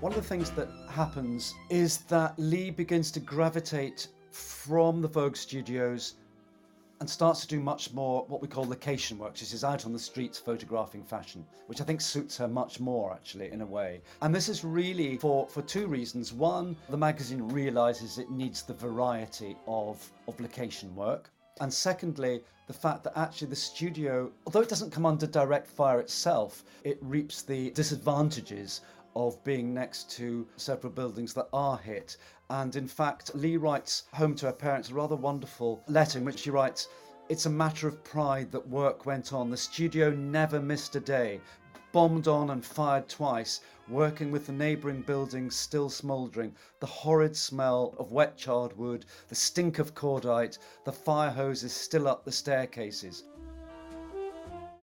One of the things that happens is that Lee begins to gravitate from the Vogue studios and starts to do much more what we call location work. She's out on the streets photographing fashion, which I think suits her much more actually in a way. And this is really for, for two reasons. One, the magazine realizes it needs the variety of, of location work. And secondly, the fact that actually the studio, although it doesn't come under direct fire itself, it reaps the disadvantages of being next to several buildings that are hit. And in fact, Lee writes home to her parents a rather wonderful letter in which she writes, It's a matter of pride that work went on. The studio never missed a day. Bombed on and fired twice, working with the neighbouring buildings still smouldering, the horrid smell of wet charred wood, the stink of cordite, the fire hoses still up the staircases.